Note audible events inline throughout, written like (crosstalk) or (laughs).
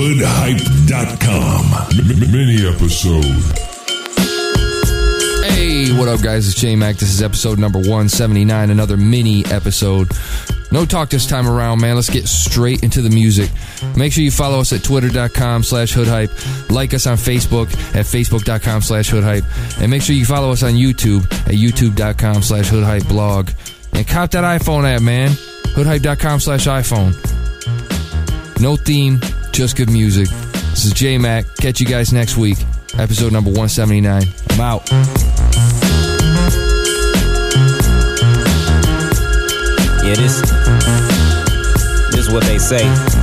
hoodhype.com. Mini episode. Hey, what up, guys? It's J Mac. This is episode number 179, another mini episode. No talk this time around, man. Let's get straight into the music. Make sure you follow us at twitter.com slash hoodhype. Like us on Facebook at facebook.com slash hoodhype. And make sure you follow us on YouTube at youtube.com slash hoodhype blog. And cop that iPhone app, man. Hoodhype.com slash iPhone. No theme, just good music. This is J Mac. Catch you guys next week. Episode number 179. I'm out. Yeah, this, this is what they say.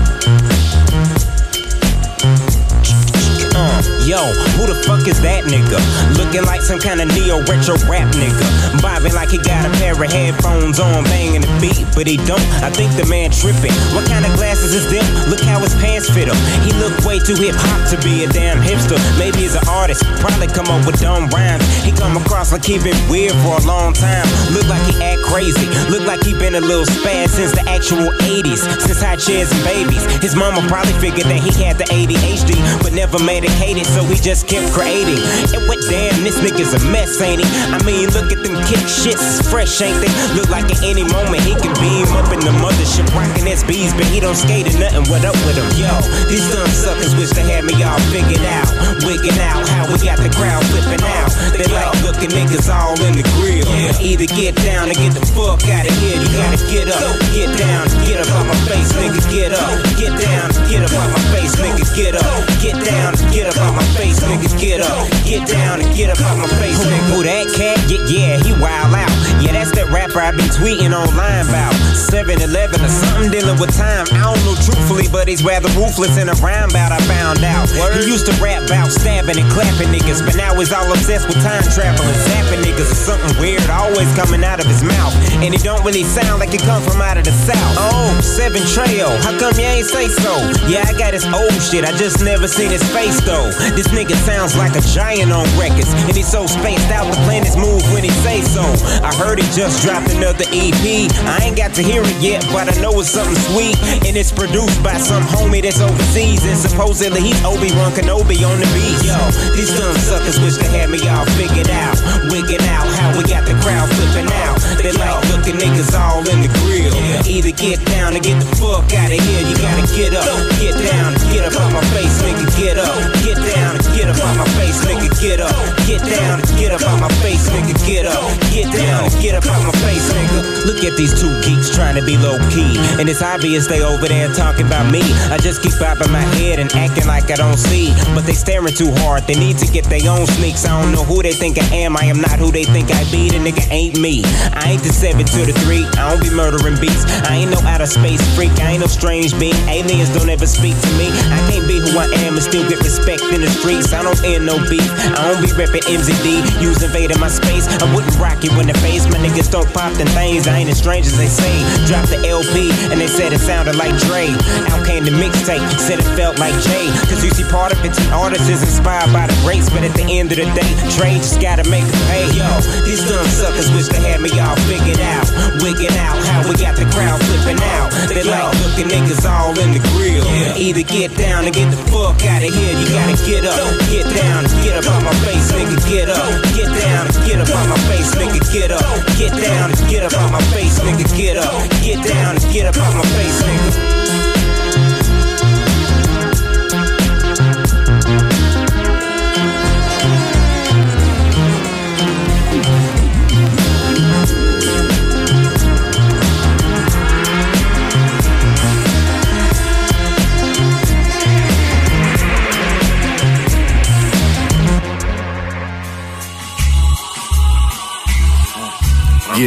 Who the fuck is that nigga? Looking like some kind of neo retro rap nigga. Bobbing like he got a pair of headphones on, banging the beat, but he don't. I think the man tripping. What kind of glasses is them? Look how his pants fit him. He look way too hip hop to be a damn hipster. Maybe he's an artist, probably come up with dumb rhymes. He come across like he been weird for a long time. Look like he act crazy. Look like he been a little spaz since the actual 80s. Since high chairs and babies. His mama probably figured that he had the ADHD, but never medicated, so he just kept creating. And what damn, this nigga's a mess, ain't he? I mean, look at them kick shits, fresh, ain't they? Look like at any moment he can beam up in the mothership, rocking SBs, but he don't skate or nothing. What up with him? Yo, these dumb suckers wish they had me all figured out. Wigging out how we got the crowd flipping out. They like looking niggas all in the grill. Yeah. Either get down or get the fuck out of here. You gotta get up, get down, get up on my face, nigga, get up. Get down, get up on my face, nigga, get up. Get down, get up on my face, nigga, get up. Get down and get up on my face, nigga. Who that cat? Yeah, yeah, he wild out. Yeah, that's that rapper I've been tweeting online about. 7-Eleven or something dealing with time. I don't know truthfully, but he's rather ruthless in a rhyme bout I found out. He used to rap about stabbing and clapping niggas, but now he's all obsessed with time traveling, zapping niggas or something weird always coming out of his mouth. And it don't really sound like it come from out of the south. Oh, Seven Trail, how come you ain't say so? Yeah, I got his old shit, I just never seen his face though. This nigga sounds like a giant on records, and he's so spaced out the planets move when he say so. I heard he just dropped another EP. I ain't got to hear it yet, but I know it's something sweet. And it's produced by some homie that's overseas, and supposedly he's Obi-Wan Kenobi on the beat. Yo, these dumb suckers wish they had me all figured out. Wigging out how we got the crowd flipping out. They like looking niggas all in the grill. Either get down or get the fuck out of here. You gotta get up, get down, get up on my face, nigga, get up. Get down, get up on my face, nigga, get up. Get down, get up on my face, nigga, get up. Get down, get up on my face, nigga. Look at these two geeks trying to be low key. And it's obvious they over there talking about me. I just keep bobbing my head and acting like I don't see. But they staring too hard, they need to get their own sneaks. I don't know who they think I am, I am not who they think I be. The nigga ain't me. I ain't the seven to the three, I don't be murdering beats. I ain't no outer space freak, I ain't no strange being. Aliens don't ever speak to me. I can't be who I am and still get respect in the streets. I don't end no beef. I don't be repping MZD, use invading my space. I wouldn't rock you in the face. My niggas don't pop things. I ain't as strange as they say. Dropped the LP and they said it sounded like Dre. Out came the mixtape, said it felt like Jay. Cause you see part of it's an artist is inspired by the greats. But at the end of the day, Dre just gotta make a pay. Yo, these dumb suckers wish they had me all figured out. Wigging out how we got the crowd flipping out. They like looking niggas all in the grill. Either get down or get the fuck out of here. You gotta get up, get down, get up on my face, nigga, get up. Get down, get up on my face, nigga, get up. Get down, and get up on my face, nigga, get up. Get down, and get up on my face, nigga.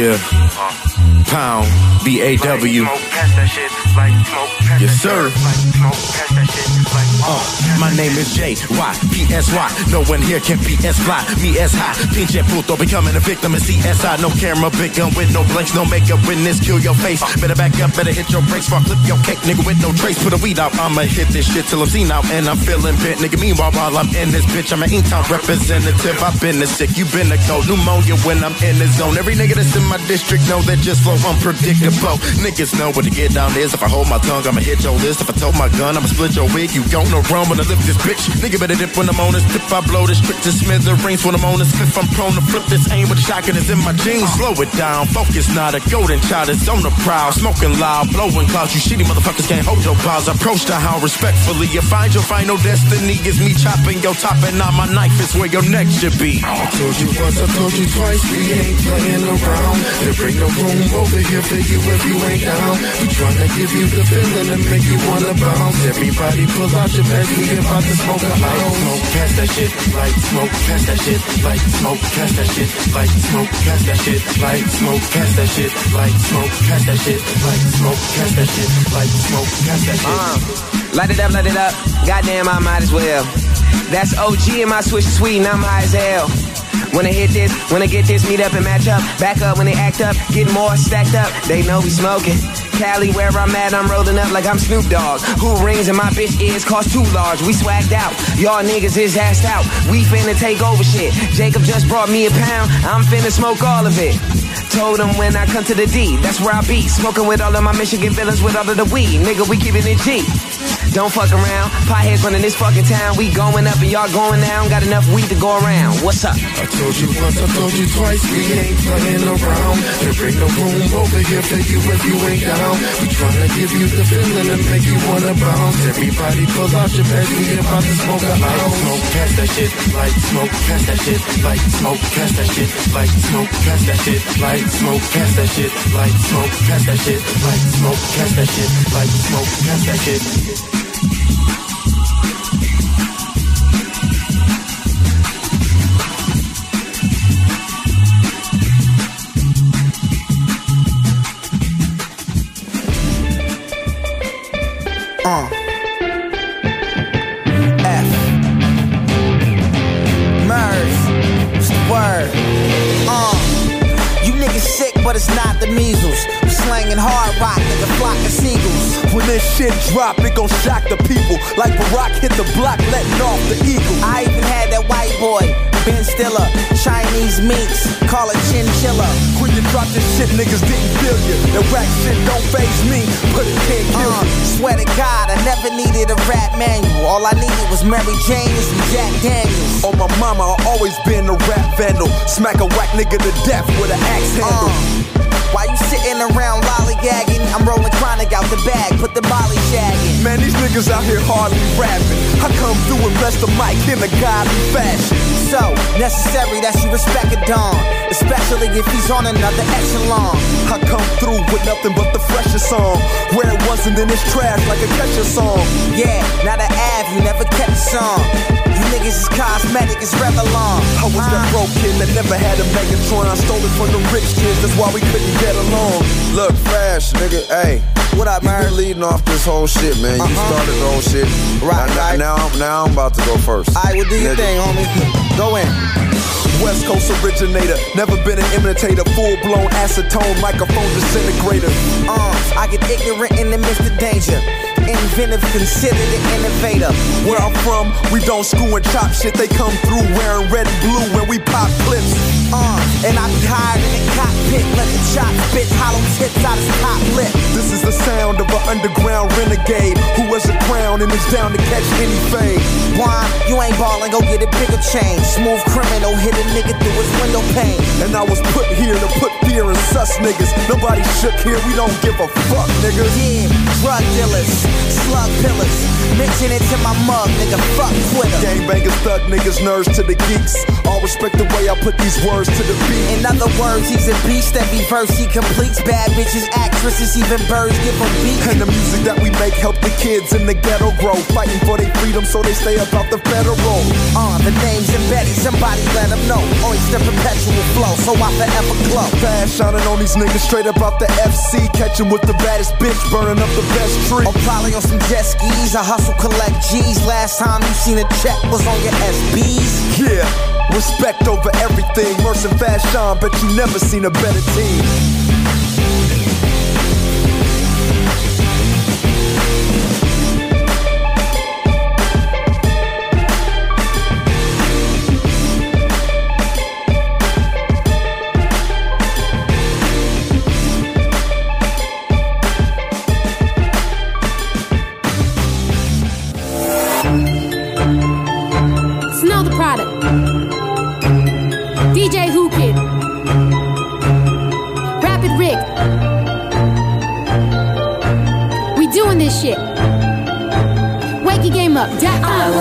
Yeah. Pound. B A W. Yes, sir. Uh, my name is J Y P S Y. No one here can be S fly. Me S high. Pinche puto. Becoming a victim of CSI. No camera, big gun with no blanks. No makeup. Witness, kill your face. Better back up. Better hit your brakes. Fuck, flip your cake, nigga, with no trace. Put a weed out. I'ma hit this shit till I'm seen out. And I'm feeling bent, nigga. Meanwhile, while I'm in this bitch, I'm an E-Town representative. I've been the sick. You been the cold. Pneumonia when I'm in the zone. Every nigga that's in my district know that just flow unpredictable. Niggas know what to get down is. If I hold my tongue, I'ma hit your list. If I told my gun, I'ma split your wig. You gon' no wrong when I lift this bitch. Nigga better dip when I'm on this tip. I blow this trick to smithereens when I'm on this fifth. I'm prone to flip this aim with shotgun is in my jeans. Slow it down, focus not a golden child. It's on the prowl, smoking loud, blowing clouds. You shitty motherfuckers can't hold your balls. Approach the hound respectfully. You find your final destiny is me chopping your top and now my knife is where your neck should be. I told you once, I told you twice, we ain't playing around. There ain't no room over here for you if you ain't down. We tryna give you the feeling and make you wanna bounce. Everybody pull out your bags, we about to smoke a light smoke, pass that shit, light smoke, pass that shit, light smoke, pass that shit, light smoke, pass that shit, light smoke, pass that shit, light smoke, pass that shit, light smoke, pass that shit, light smoke, pass that shit. Uh, light it up, light it up. Goddamn, I might as well. That's OG in my switch sweet, and I'm high as hell. When I hit this, when I get this, meet up and match up. Back up when they act up, get more stacked up. They know we smoking. Cali, where I'm at, I'm rolling up like I'm Snoop Dogg. Who rings and my bitch ears cost too large. We swagged out, y'all niggas is assed out. We finna take over shit. Jacob just brought me a pound, I'm finna smoke all of it. Told him when I come to the D, that's where I be. Smoking with all of my Michigan villains with all of the weed. Nigga, we keeping it G. Don't fuck around. Potheads running this fucking town. We going up and y'all going down. Got enough weed to go around. What's up? I told you once, I told you twice. We ain't playing around. There ain't no room over here for you if you ain't down. We tryna give you the feeling and make you wanna bounce. Everybody pull out your bags. We about to smoke a light smoke. Pass that shit. Light smoke. Pass that shit. Light smoke. Pass that shit. Light smoke. Pass that shit. Light smoke. Pass that shit. Light smoke. Pass that shit. Light smoke. Pass that shit. Light smoke. Pass that shit. Uh. But it's not the measles. Slanging hard rock like a flock of seagulls. When this shit drop, it gon' shock the people. Like Barack hit the block, letting off the eagle. I even had that white boy, Ben Stiller, Chinese minks, call it chinchilla. When you drop this shit, niggas didn't feel you. That rap shit don't phase me, but it can't kill Uh, you. swear to God, I never needed a rap manual. All I needed was Mary Jane and some Jack Daniels. Oh my mama, I always been a rap vandal. Smack a whack nigga to death with an axe handle. Uh, sitting around lollygagging, I'm rolling chronic out the bag, put the molly shagging. Man, these niggas out here hardly rapping. I come through and bless the mic in a godly fashion. So necessary that you respect a Don, especially if he's on another echelon. I come through with nothing but the freshest song. Where it wasn't in this trash like a catcher song. Yeah, not an Av, you never kept a song. You niggas is cosmetic, it's Revlon. I was that broken that never had a Megatron. I stole it from the rich kids, that's why we couldn't get along. Look, Flash, nigga, hey. What You man? leading off this whole shit, man. You Uh-huh. started the whole shit. Right, now, right. Now, I'm- now I'm about to go first. Alright, well do your thing, homie. Go in. West Coast originator, never been an imitator. Full blown acetone, microphone disintegrator. Uh, I get ignorant in the midst of danger. Inventive, considered an innovator. Where I'm from, we don't screw and chop shit. They come through wearing red and blue when we pop clips. Uh, and I be hired in the cockpit, let the chop spit hollow tips out his top lip. This is the sound of an underground renegade who wears a crown and is down to catch any fame. Why? You ain't ballin', go get a bigger change. Smooth criminal hit a nigga through his window pane. And I was put here to put fear in sus niggas. Nobody shook here, we don't give a fuck, nigga. Yeah, drug dealers, slug pillars. Mention it to my mug, nigga. Fuck Twitter. Gangbangers, thug niggas, nerves to the geeks. All respect the way I put these words to the beat. In other words, he's a beast. Every verse he completes. Bad bitches, actresses, even birds give him beat. And the music that we make help the kids in the ghetto grow. Fighting for their freedom so they stay about the federal. Uh, the name's embedded. Somebody let him know. Oyster perpetual flow, so I forever glow. Fast shining on these niggas straight up out the FC. Catching with the baddest bitch, burning up the best tree. Probably on some jet skis. I hustle, collect G's. Last time you seen a check was on your SBs. Yeah, respect over everything. Merce and Fast but you never seen a better team. Up.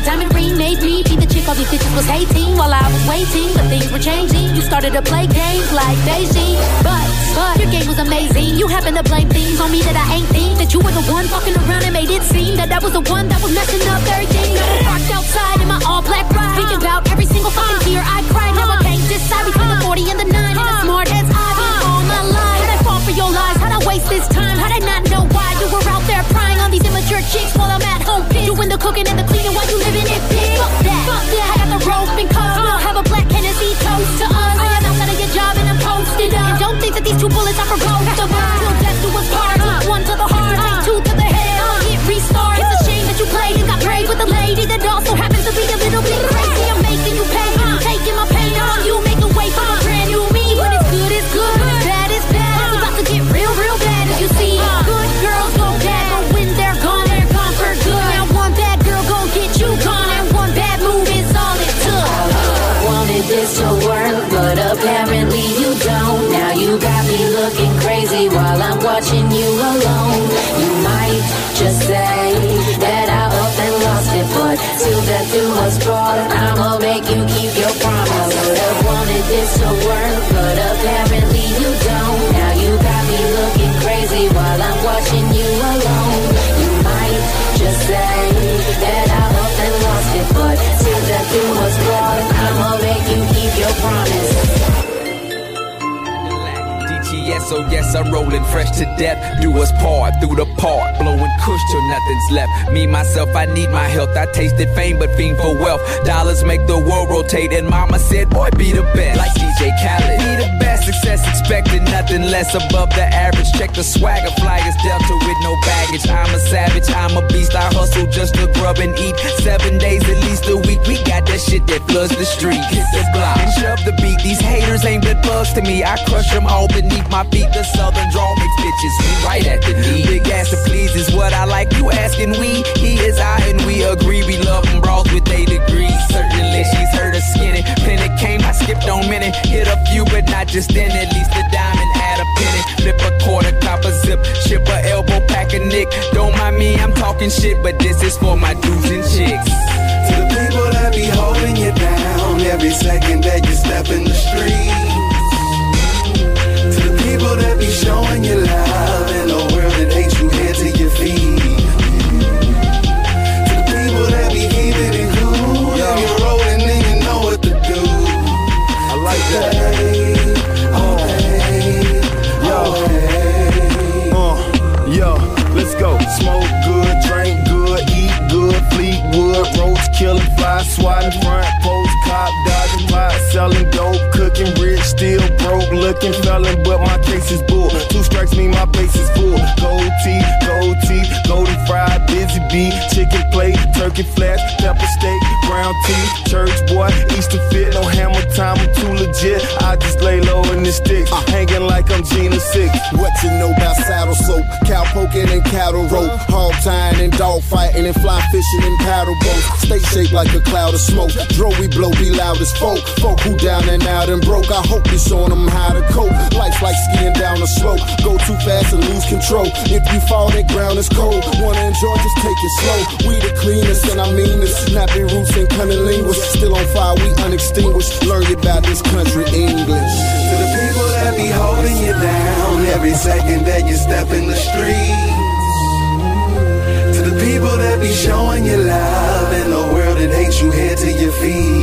Your diamond ring, made me be the chick all these bitches was hating while I was waiting. But things were changing. You started to play games like Beijing, but but your game was amazing. You happened to blame things on me that I ain't think that you were the one fucking around and made it seem that I was the one that was messing up everything. I was parked outside in my all black ride, thinking about every single fucking tear I cried. Now I can't decide between the 40 and the 9 and the smart as I've been all my life. How'd I fall for your lies? How'd I waste this time? How'd I not on these immature chicks while I'm at home pissed? Doing the cooking and the cleaning while you living in big. Fuck that. Fuck that. I got the rope and cuffs. We'll have a black Hennessy toast to us. I am outside of your job and I'm posted up. And don't think that these two bullets. Till death do us Oh yes, I'm rolling fresh to death. Do us part through the park, blowing kush till nothing's left. Me, myself, I need my health. I tasted fame, but fiend for wealth. Dollars make the world rotate, and mama said, boy, be the best. Like DJ Khaled, be the best. Success expected, nothing less above the average. Check the swagger, flyers delta with no baggage. I'm a savage, I'm a beast. I hustle just to grub and eat. Seven days at least a week. We got that shit that floods the street. Hit the block and shove the beat. These haters ain't but bugs to me. I crush them all beneath my feet. The southern draw makes bitches. We right at the knee. Big ass to please is what I like. You asking we? He is I and we agree. We love them bras with a degree. Certainly she's heard of skinny. Plenty came, I skipped on minute. Hit a few, but not just At least a diamond, add a penny. Flip a quarter, cop a zip. A elbow, pack a nick. Don't mind me, I'm talking shit, but this is for my dudes and chicks. To the people that be holding you down every second that you step in the street. To the people that be showing you love swatting, front post, cop dodging, pot selling dope, cooking rich, still broke, looking felon, but my case is bull. Two strikes me, my base is full. Gold teeth, gold teeth, golden fried, busy bee, chicken plate, turkey flats, pepper steak, ground teeth, church boy, Easter fit, no hammer time, legit. I just lay low in the sticks, hanging like I'm Jena Six. What you know about saddle soap, cow poking and cattle rope, hog tying and dog fighting and fly fishing and paddle boats. Stay shaped like a cloud of smoke. Dro we blow, be loud as folk. Folk who down and out and broke. I hope you showing them how to cope. Life's like skiing down a slope. Go too fast and lose control. If you fall, that ground is cold. Wanna enjoy, just take it slow. We the cleanest and I mean this. Snappy roots and CunninLynguists. Still on fire, we unextinguished. Learn about this country English. To the people that be holding you down every second that you step in the street. To the people that be showing you love in a world that hates you head to your feet.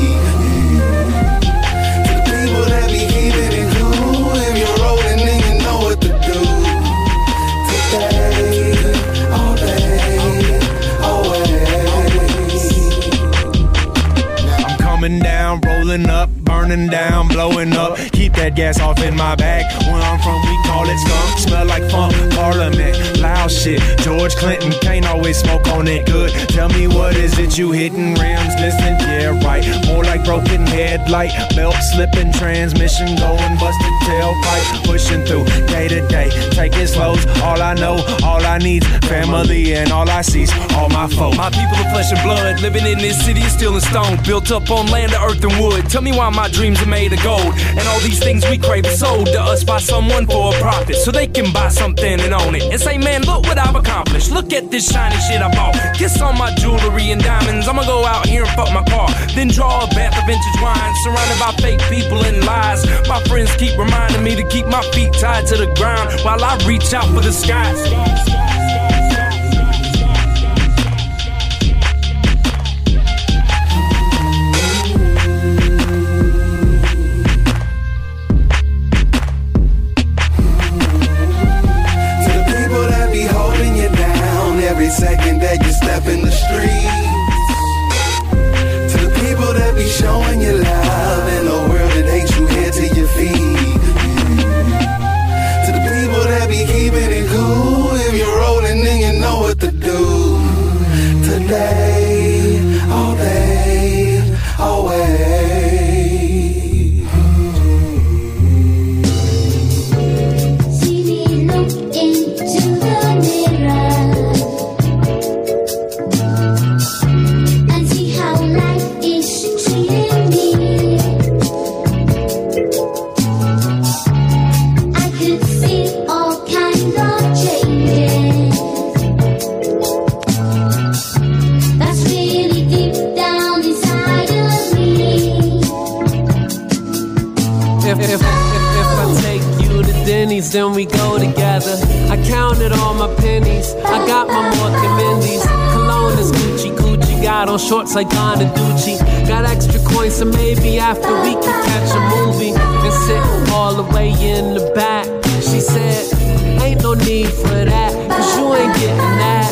Gas off in my bag. Where I'm from, we call it skunk smell like funk. Shit. George Clinton can't always smoke on it good. Tell me what is it you hitting rims? Listen, yeah, right. More like broken headlight, belt slipping, transmission going, busted tailpipe, pushing through day to day. Taking slows, all I know, all I need, family, and all I see's all my folks. My people are flesh and blood, living in this city is still in stone, built up on land of earth and wood. Tell me why my dreams are made of gold, and all these things we crave are sold to us by someone for a profit, so they can buy something and own it and say, man, look what I've accomplished. Look at this shiny shit I bought. Kiss on my jewelry and diamonds. I'ma go out here and fuck my car, then draw a bath of vintage wine, surrounded by fake people and lies. My friends keep reminding me to keep my feet tied to the ground while I reach out for the skies. Coins, so maybe after we can catch a movie and sit all the way in the back. She said, Ain't no need for that, cause you ain't getting that.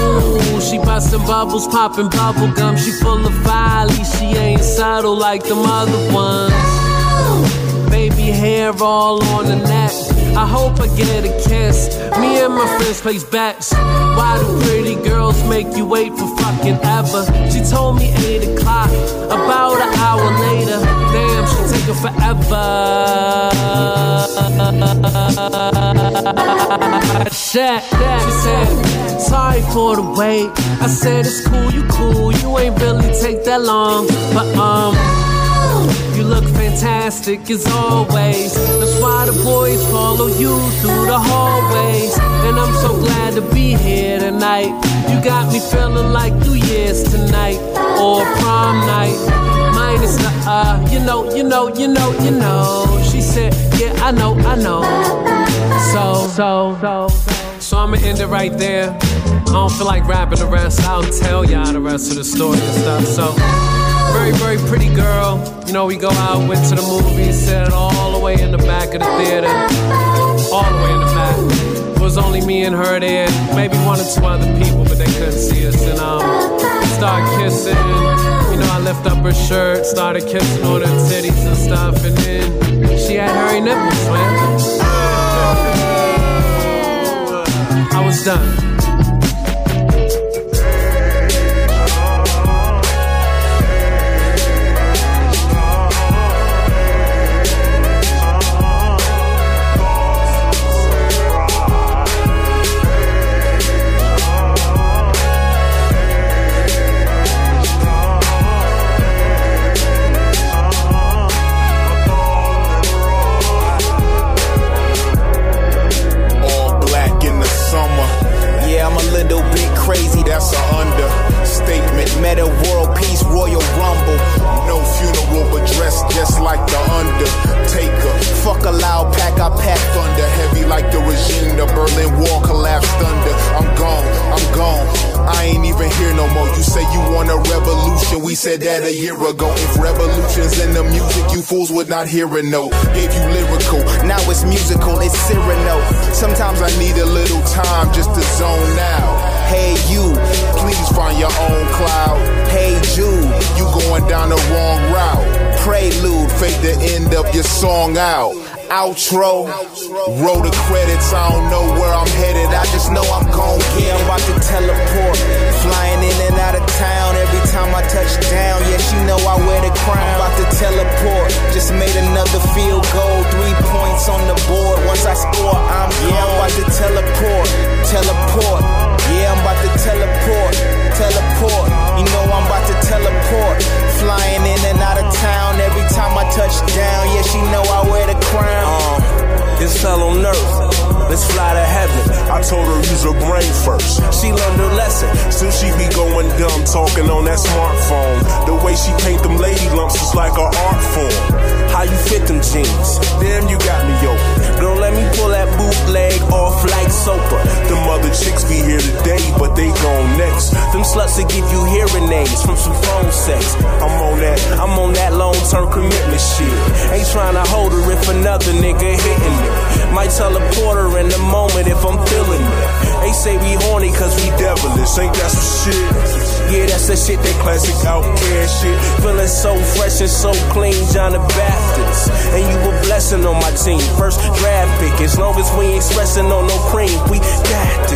Ooh, she bustin' bubbles, popping bubble gum. She full of folly. She ain't subtle like the other ones. Baby hair all on the neck. I hope I get a kiss. Me and my friends place bets. Why do pretty girls make you wait for fucking ever? She told me 8 o'clock, about an hour later. Damn, she taking forever. Shit, she said, sorry for the wait. I said, it's cool, you cool, you ain't really take that long. But, um, you look fantastic as always. The you through the hallways. And I'm so glad to be here tonight. You got me feeling like New Year's tonight or prom night. Minus the uh, you know, you know, you know, you know. She said, Yeah, I know, I know. So, so, so, so I'ma end it right there. I don't feel like rapping the rest. I'll tell y'all the rest of the story and stuff. So. Very, very pretty girl. You know, we go out, went to the movies, sat all the way in the back of the theater. All the way in the back. It was only me and her there, maybe one or two other people, but they couldn't see us. And um, started kissing. You know, I lift up her shirt, started kissing on her titties and stuff, and then she had hairy nipples, man. I was done. We said that a year ago. If revolution's in the music, you fools would not hear it, no. Gave you lyrical, now it's musical, it's Cyrano. Sometimes I need a little time just to zone out. Hey you, please find your own cloud. Hey Jude, you going down the wrong route. Prelude, fade the end of your song out. outro. Roll the credits, I don't know where I'm headed. I just know I'm gon' get. I'm about to teleport, flying in and out of town time I touch down. Yeah, she know I wear the crown. I'm about to teleport, just made another field goal, three points on the board. Once I score, I'm. Yeah, I'm about to teleport, teleport. Yeah, I'm about to teleport, teleport. You know I'm about to teleport, flying in and out of town every time I touch down. Yeah, she know I wear the crown. Uh, it's hell on earth. Let's fly to heaven. I told her use her brain first. She learned her lesson. Still she be going dumb talking on that smartphone. The way she paint them lady lumps is like an art form. How you fit them jeans? Damn, you got me open. Girl, let me pull that bootleg off like sopa. Them mother chicks be here today, but they gone next. Them sluts that give you hearing aids from some phone sex. I'm on that, I'm on that long term commitment shit. Ain't trying to hold her if another nigga hitting it. Might teleport her in the moment if I'm feeling They say we horny cause we devilish, ain't that some shit? Yeah, that's the shit, that classic outcast shit. Feeling so fresh and so clean, John the Baptist. And you a blessing on my team. First draft pick, as long as we ain't stressing on no cream, we got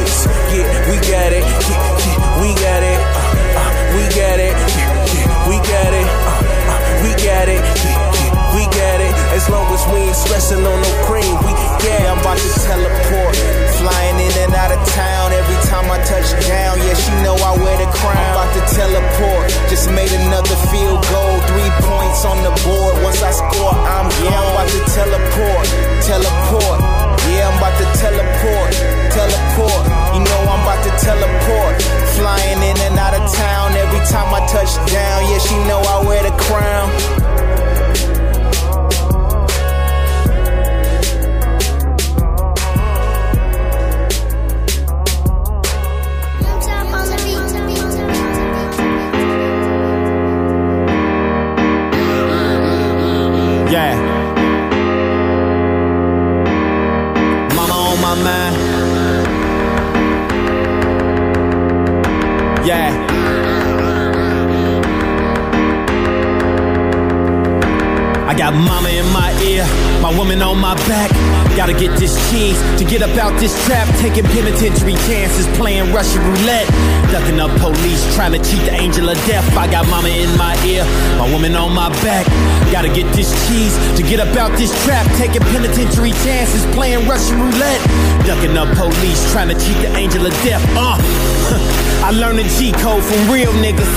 my woman on my back. Gotta get this cheese to get up out this trap. Taking penitentiary chances, playing Russian roulette. Ducking up police, trying to cheat the angel of death. I got mama in my ear, my woman on my back. Gotta get this cheese to get up out this trap. Taking penitentiary chances, playing Russian roulette. Ducking up police, trying to cheat the angel of death. Uh, (laughs) I learned the G code from real niggas.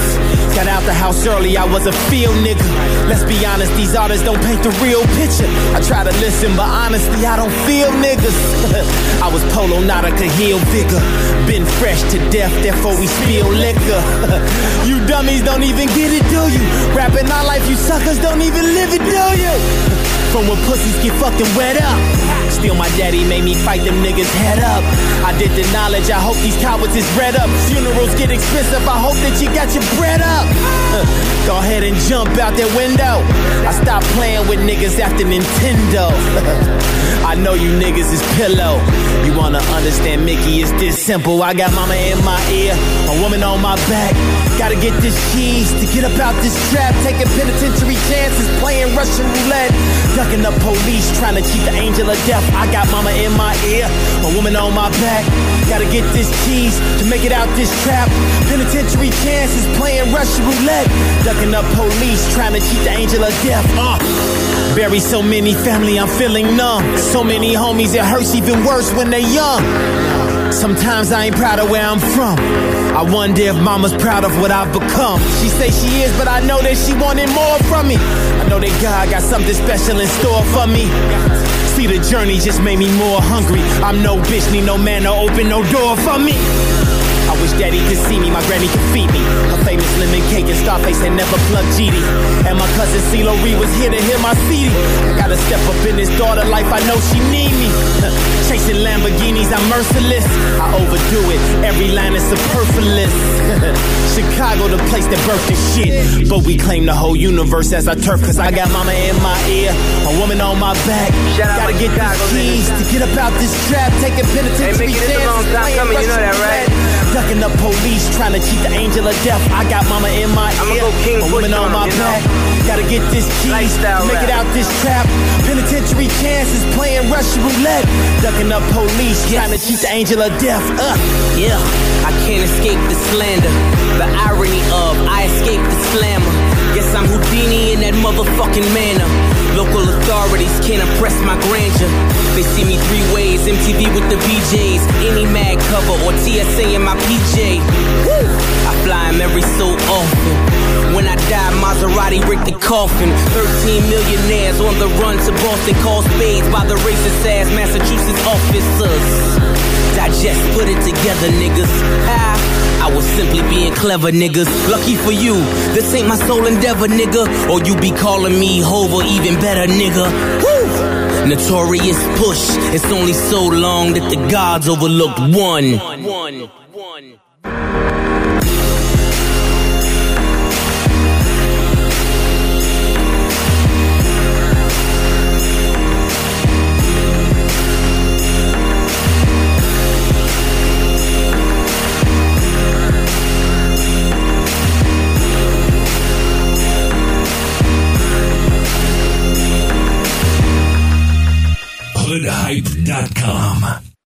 Got out the house early, I was a field nigga. Let's be honest, these artists don't paint the real picture. I try to listen, but honestly, I don't feel niggas. (laughs) I was polo, not a heel vigor. Been fresh to death, therefore we spill liquor. (laughs) you dummies don't even get it, do you? Rapping our life, you suckers don't even live it, do you? (laughs) From when pussies get fucking wet up. Still, my daddy made me fight them niggas head up. I did the knowledge, I hope these cowards is bred up. Funerals get expensive, I hope that you got your bread up. Go ahead and jump out that window. I stopped playing with niggas after Nintendo. (laughs) I know you niggas is pillow. You wanna understand Mickey, it's this simple. I got mama in my ear, a woman on my back. Gotta get this cheese to get up out this trap. Taking penitentiary chances, playing Russian roulette. Ducking the police, trying to cheat the angel of death. I got mama in my ear, a woman on my back. Gotta get this cheese to make it out this trap. Penitentiary chances, playing Russian roulette. Ducking up police, trying to cheat the angel of death. Uh. Bury so many family, I'm feeling numb. So many homies, it hurts even worse when they young. Sometimes I ain't proud of where I'm from. I wonder if mama's proud of what I've become. She say she is, but I know that she wanted more from me. I know that God got something special in store for me. See, the journey just made me more hungry. I'm no bitch, need no man to open no door for me. Wish daddy could see me, my granny could feed me. Her famous lemon cake and Scarface had never plugged GD. And my cousin CeeLo Ree was here to hear my CD. I gotta step up in this daughter life, I know she need me. (laughs) Chasing Lamborghinis, I'm merciless. I overdo it, every line is superfluous. (laughs) Chicago, the place that birthed this shit. But we claim the whole universe as our turf, cause I got mama in my ear, a woman on my back. Gotta get these keys to get up out this trap, taking penitentiary Hey, Mickey, this a long time coming, you know that, right? Ducking the police, trying to cheat the angel of death. I got mama in my ear, I'm a woman on my back. Gotta get this to make it out this trap. Penitentiary chances, playing Russian roulette. Ducking the police, trying to cheat the angel of death. Uh. Yeah, I can't escape the slander. The irony of I escaped the slammer. Guess I'm Houdini in that motherfucking manner. Local authorities can't oppress my grandeur. They see me three ways, MTV with the BJs, any mag cover or TSA in my PJ. Woo! I fly 'em every so often. When I die, Maserati break the coffin. 13 millionaires on the run to Boston, call spades by the racist ass Massachusetts officers. Digest, put it together, niggas. Ah, I was simply being clever, niggas. Lucky for you, this ain't my sole endeavor, nigga. Or you be calling me Hova, even better, nigga. Woo! Notorious push. It's only so long that the gods overlooked one. Hoodhype.com.